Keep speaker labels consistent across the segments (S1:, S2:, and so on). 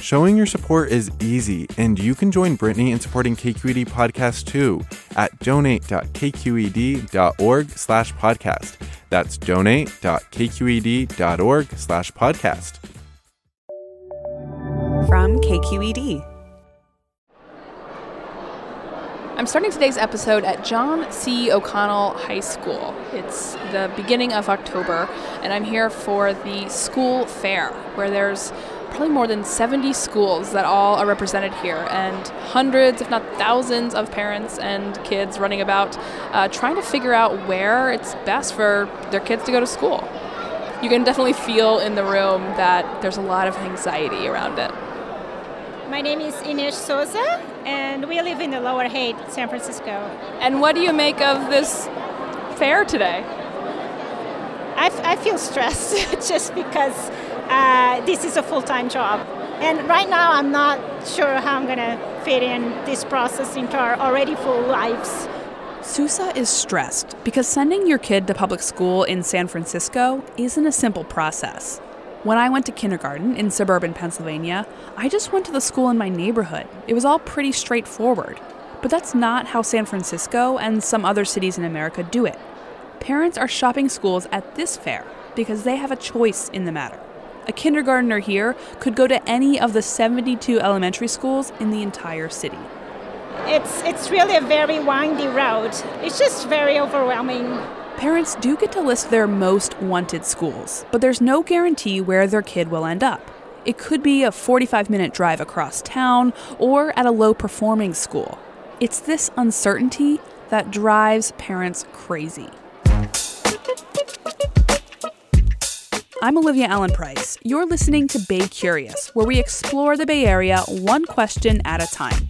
S1: Showing your support is easy, and you can join Brittany in supporting KQED Podcast too at donate.kqed.org slash podcast. That's donate.kqed.org slash podcast.
S2: From KQED.
S3: I'm starting today's episode at John C. O'Connell High School. It's the beginning of October, and I'm here for the school fair, where there's probably more than 70 schools that all are represented here, and hundreds, if not thousands, of parents and kids running about uh, trying to figure out where it's best for their kids to go to school. You can definitely feel in the room that there's a lot of anxiety around it.
S4: My name is Ines Souza, and we live in the Lower Haight, San Francisco.
S3: And what do you make of this fair today?
S4: I, feel stressed just because uh, this is a full time job. And right now, I'm not sure how I'm going to fit in this process into our already full lives.
S3: Sousa is stressed because sending your kid to public school in San Francisco isn't a simple process. When I went to kindergarten in suburban Pennsylvania, I just went to the school in my neighborhood. It was all pretty straightforward. But that's not how San Francisco and some other cities in America do it. Parents are shopping schools at this fair because they have a choice in the matter. A kindergartner here could go to any of the 72 elementary schools in the entire city.
S4: It's, it's really a very windy road. It's just very overwhelming.
S3: Parents do get to list their most wanted schools, but there's no guarantee where their kid will end up. It could be a 45 minute drive across town or at a low performing school. It's this uncertainty that drives parents crazy. I'm Olivia Allen Price. You're listening to Bay Curious, where we explore the Bay Area one question at a time.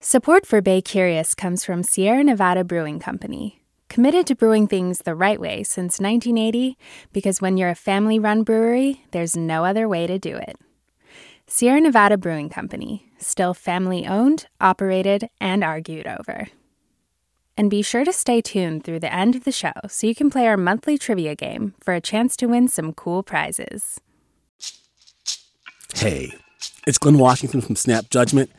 S5: Support for Bay Curious comes from Sierra Nevada Brewing Company, committed to brewing things the right way since 1980 because when you're a family run brewery, there's no other way to do it. Sierra Nevada Brewing Company, still family owned, operated, and argued over. And be sure to stay tuned through the end of the show so you can play our monthly trivia game for a chance to win some cool prizes.
S6: Hey, it's Glynn Washington from Snap Judgment.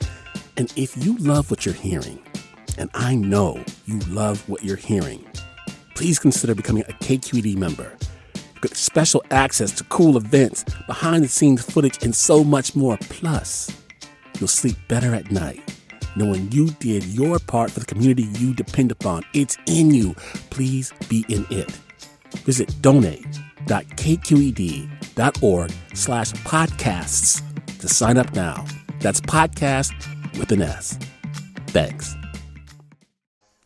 S6: And if you love what you're hearing, and I know you love what you're hearing, please consider becoming a KQED member. Get special access to cool events, behind the scenes footage, and so much more. Plus, you'll sleep better at night knowing you did your part for the community you depend upon. It's in you. Please be in it. Visit donate.kqed.org slash podcasts to sign up now. That's podcast with an S. Thanks.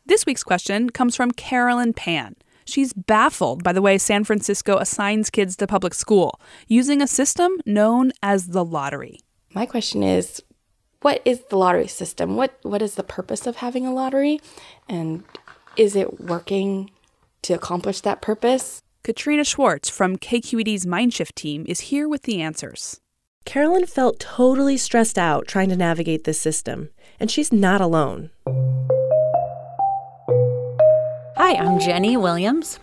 S3: This week's question comes from Carolyn Pan. She's baffled by the way San Francisco assigns kids to public school using a system known as the lottery.
S7: My question is what is the lottery system? What what is the purpose of having a lottery? And is it working to accomplish that purpose?
S3: Katrina Schwartz from KQED's Mindshift team is here with the answers.
S8: Carolyn felt totally stressed out trying to navigate this system, and she's not alone.
S9: Hi, I'm Jenny Williams.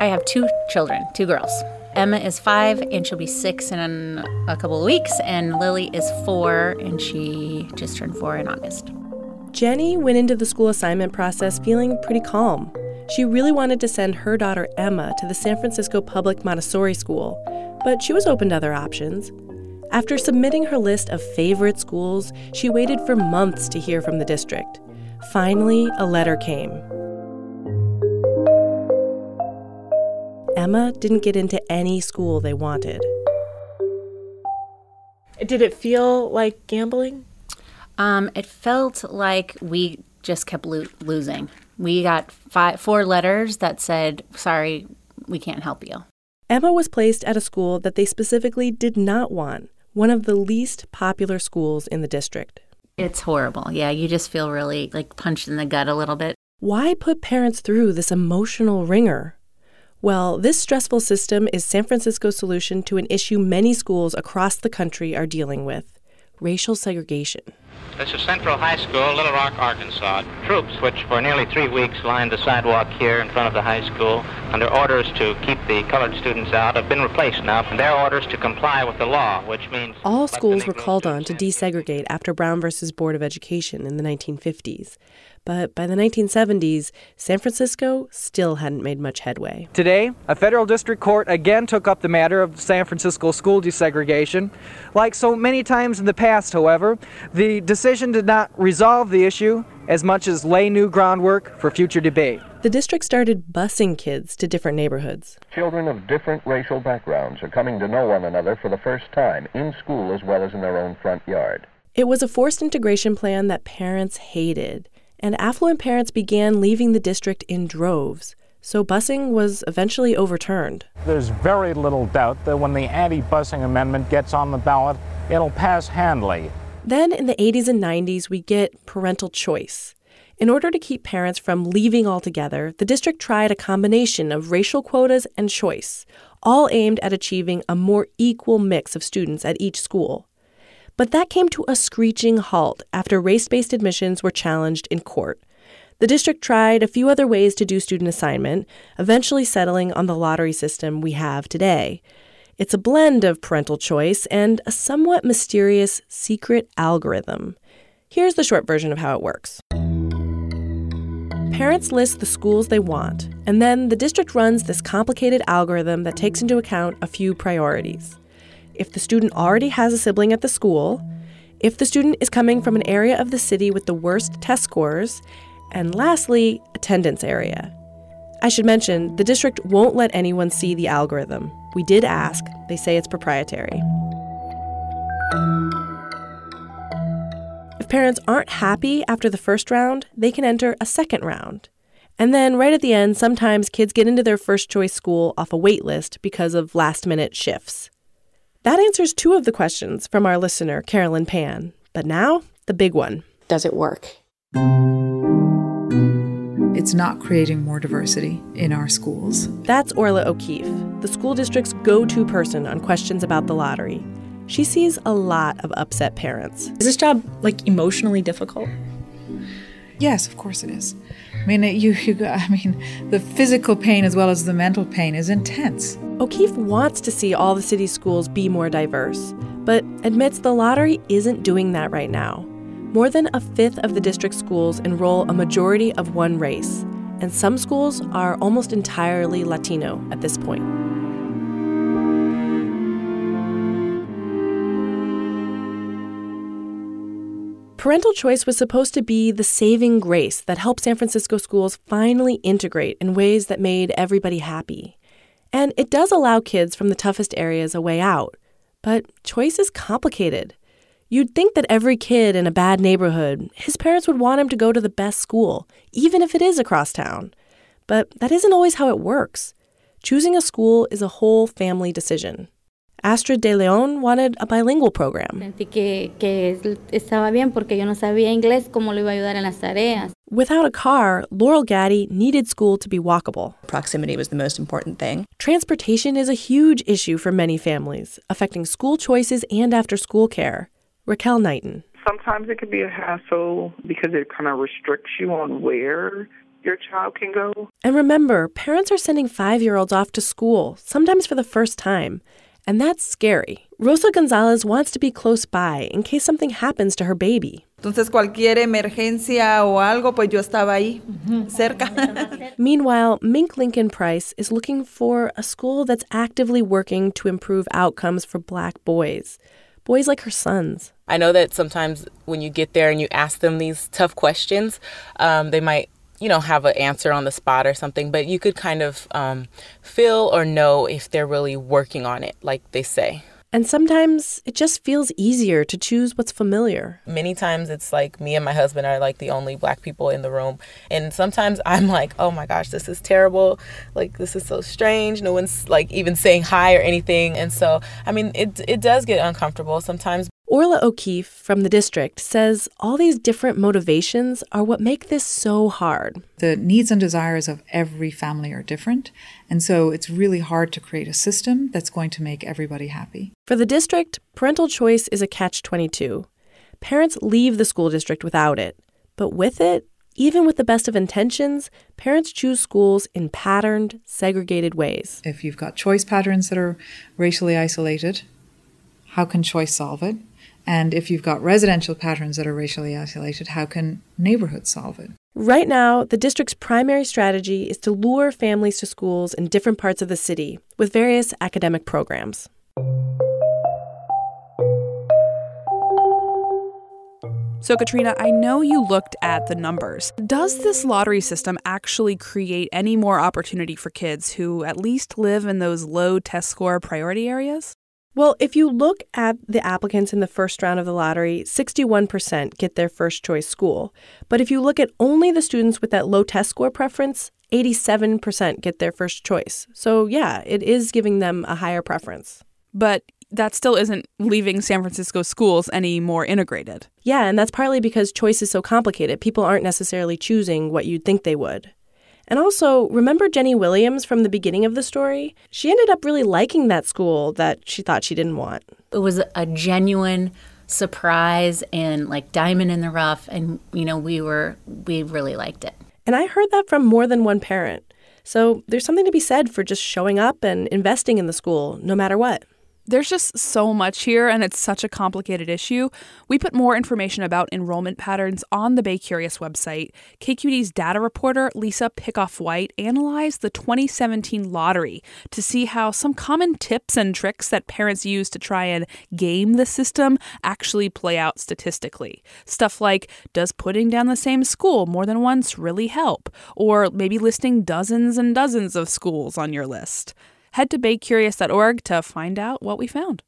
S9: I have two children, two girls. Emma is five, and she'll be six in a couple of weeks, and Lily is four, and she just turned four in August.
S8: Jenny went into the school assignment process feeling pretty calm. She really wanted to send her daughter Emma to the San Francisco Public Montessori School, but she was open to other options. After submitting her list of favorite schools, she waited for months to hear from the district. Finally, a letter came. Emma didn't get into any school they wanted.
S10: Did it feel like gambling?
S9: Um, it felt like we just kept lo- losing. We got five, four letters that said, sorry, we can't help you.
S8: Emma was placed at a school that they specifically did not want, one of the least popular schools in the district.
S9: It's horrible. Yeah, you just feel really like punched in the gut a little bit.
S8: Why put parents through this emotional wringer? Well, this stressful system is San Francisco's solution to an issue many schools across the country are dealing with racial segregation.
S11: This is Central High School, Little Rock, Arkansas. Troops, which for nearly three weeks lined the sidewalk here in front of the high school under orders to keep the colored students out, have been replaced now. And their orders to comply with the law, which means
S8: all schools were called on to desegregate after Brown versus Board of Education in the 1950s. But by the 1970s, San Francisco still hadn't made much headway.
S12: Today, a federal district court again took up the matter of San Francisco school desegregation. Like so many times in the past, however, the decision did not resolve the issue as much as lay new groundwork for future debate.
S8: The district started busing kids to different neighborhoods.
S13: Children of different racial backgrounds are coming to know one another for the first time in school as well as in their own front yard.
S8: It was a forced integration plan that parents hated and affluent parents began leaving the district in droves. So busing was eventually overturned.
S14: There's very little doubt that when the anti busing amendment gets on the ballot, it'll pass handily.
S8: Then in the 80s and 90s, we get parental choice. In order to keep parents from leaving altogether, the district tried a combination of racial quotas and choice, all aimed at achieving a more equal mix of students at each school. But that came to a screeching halt after race based admissions were challenged in court. The district tried a few other ways to do student assignment, eventually settling on the lottery system we have today. It's a blend of parental choice and a somewhat mysterious secret algorithm. Here's the short version of how it works. Parents list the schools they want, and then the district runs this complicated algorithm that takes into account a few priorities if the student already has a sibling at the school, if the student is coming from an area of the city with the worst test scores, and lastly, attendance area. I should mention, the district won't let anyone see the algorithm. We did ask, they say it's proprietary. If parents aren't happy after the first round, they can enter a second round. And then right at the end, sometimes kids get into their first choice school off a wait list because of last minute shifts. That answers two of the questions from our listener, Carolyn Pan. But now, the big one
S7: Does it work?
S15: It's not creating more diversity in our schools.
S8: That's Orla O'Keefe, the school district's go to person on questions about the lottery. She sees a lot of upset parents.
S10: Is this job like emotionally difficult?
S15: Yes, of course it is. I mean, you, you, I mean, the physical pain as well as the mental pain is intense.
S8: O'Keefe wants to see all the city schools be more diverse, but admits the lottery isn't doing that right now. More than a fifth of the district schools enroll a majority of one race, and some schools are almost entirely Latino at this point. Parental choice was supposed to be the saving grace that helped San Francisco schools finally integrate in ways that made everybody happy. And it does allow kids from the toughest areas a way out. But choice is complicated. You'd think that every kid in a bad neighborhood, his parents would want him to go to the best school, even if it is across town. But that isn't always how it works. Choosing a school is a whole family decision. Astrid de Leon wanted a bilingual program.
S16: Sentí que, que estaba bien porque yo no sabía inglés, cómo lo iba a ayudar en las tareas.
S8: Without a car, Laurel Gaddy needed school to be walkable.
S17: Proximity was the most important thing.
S8: Transportation is a huge issue for many families, affecting school choices and after school care. Raquel Knighton.
S18: Sometimes it can be a hassle because it kind of restricts you on where your child can go.
S8: And remember, parents are sending five year olds off to school, sometimes for the first time. And that's scary. Rosa Gonzalez wants to be close by in case something happens to her baby.
S19: Entonces, cualquier emergencia o algo, pues yo estaba ahí, cerca.
S8: Meanwhile, Mink Lincoln Price is looking for a school that's actively working to improve outcomes for black boys. Boys like her sons.
S20: I know that sometimes when you get there and you ask them these tough questions, um, they might you know, have an answer on the spot or something, but you could kind of um, feel or know if they're really working on it, like they say.
S8: And sometimes it just feels easier to choose what's familiar.
S20: Many times it's like me and my husband are like the only black people in the room. And sometimes I'm like, oh my gosh, this is terrible. Like, this is so strange. No one's like even saying hi or anything. And so, I mean, it, it does get uncomfortable sometimes.
S8: Orla O'Keefe from the district says all these different motivations are what make this so hard.
S15: The needs and desires of every family are different, and so it's really hard to create a system that's going to make everybody happy.
S8: For the district, parental choice is a catch 22. Parents leave the school district without it, but with it, even with the best of intentions, parents choose schools in patterned, segregated ways.
S15: If you've got choice patterns that are racially isolated, how can choice solve it? And if you've got residential patterns that are racially isolated, how can neighborhoods solve it?
S8: Right now, the district's primary strategy is to lure families to schools in different parts of the city with various academic programs.
S3: So, Katrina, I know you looked at the numbers. Does this lottery system actually create any more opportunity for kids who at least live in those low test score priority areas?
S8: Well, if you look at the applicants in the first round of the lottery, 61% get their first choice school. But if you look at only the students with that low test score preference, 87% get their first choice. So, yeah, it is giving them a higher preference.
S3: But that still isn't leaving San Francisco schools any more integrated.
S8: Yeah, and that's partly because choice is so complicated. People aren't necessarily choosing what you'd think they would. And also, remember Jenny Williams from the beginning of the story? She ended up really liking that school that she thought she didn't want.
S9: It was a genuine surprise and like diamond in the rough and you know, we were we really liked it.
S8: And I heard that from more than one parent. So, there's something to be said for just showing up and investing in the school no matter what.
S3: There's just so much here, and it's such a complicated issue. We put more information about enrollment patterns on the Bay Curious website. KQED's data reporter, Lisa Pickoff White, analyzed the 2017 lottery to see how some common tips and tricks that parents use to try and game the system actually play out statistically. Stuff like Does putting down the same school more than once really help? Or maybe listing dozens and dozens of schools on your list head to baycurious.org to find out what we found.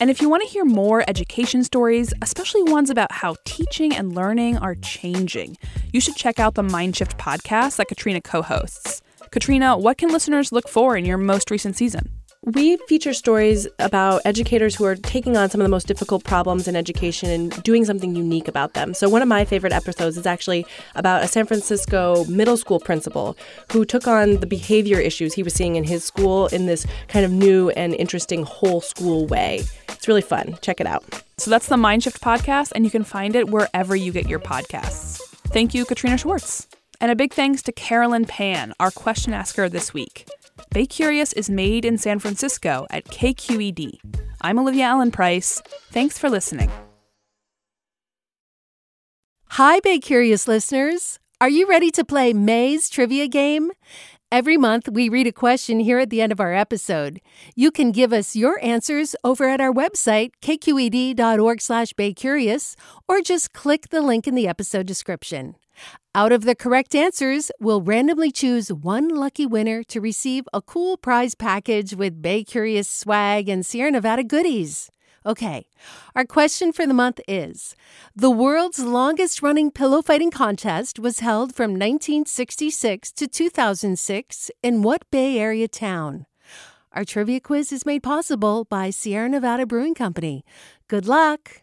S3: And if you want to hear more education stories, especially ones about how teaching and learning are changing, you should check out the Mindshift podcast that Katrina co hosts. Katrina, what can listeners look for in your most recent season?
S8: We feature stories about educators who are taking on some of the most difficult problems in education and doing something unique about them. So, one of my favorite episodes is actually about a San Francisco middle school principal who took on the behavior issues he was seeing in his school in this kind of new and interesting whole school way. It's really fun. Check it out.
S3: So, that's the Mindshift podcast, and you can find it wherever you get your podcasts. Thank you, Katrina Schwartz. And a big thanks to Carolyn Pan, our question asker this week. Bay Curious is made in San Francisco at KQED. I'm Olivia Allen Price. Thanks for listening.
S21: Hi, Bay Curious listeners. Are you ready to play May's trivia game? Every month, we read a question here at the end of our episode. You can give us your answers over at our website, kqed.org slash baycurious, or just click the link in the episode description. Out of the correct answers, we'll randomly choose one lucky winner to receive a cool prize package with Bay Curious swag and Sierra Nevada goodies. Okay, our question for the month is The world's longest running pillow fighting contest was held from 1966 to 2006 in what Bay Area town? Our trivia quiz is made possible by Sierra Nevada Brewing Company. Good luck!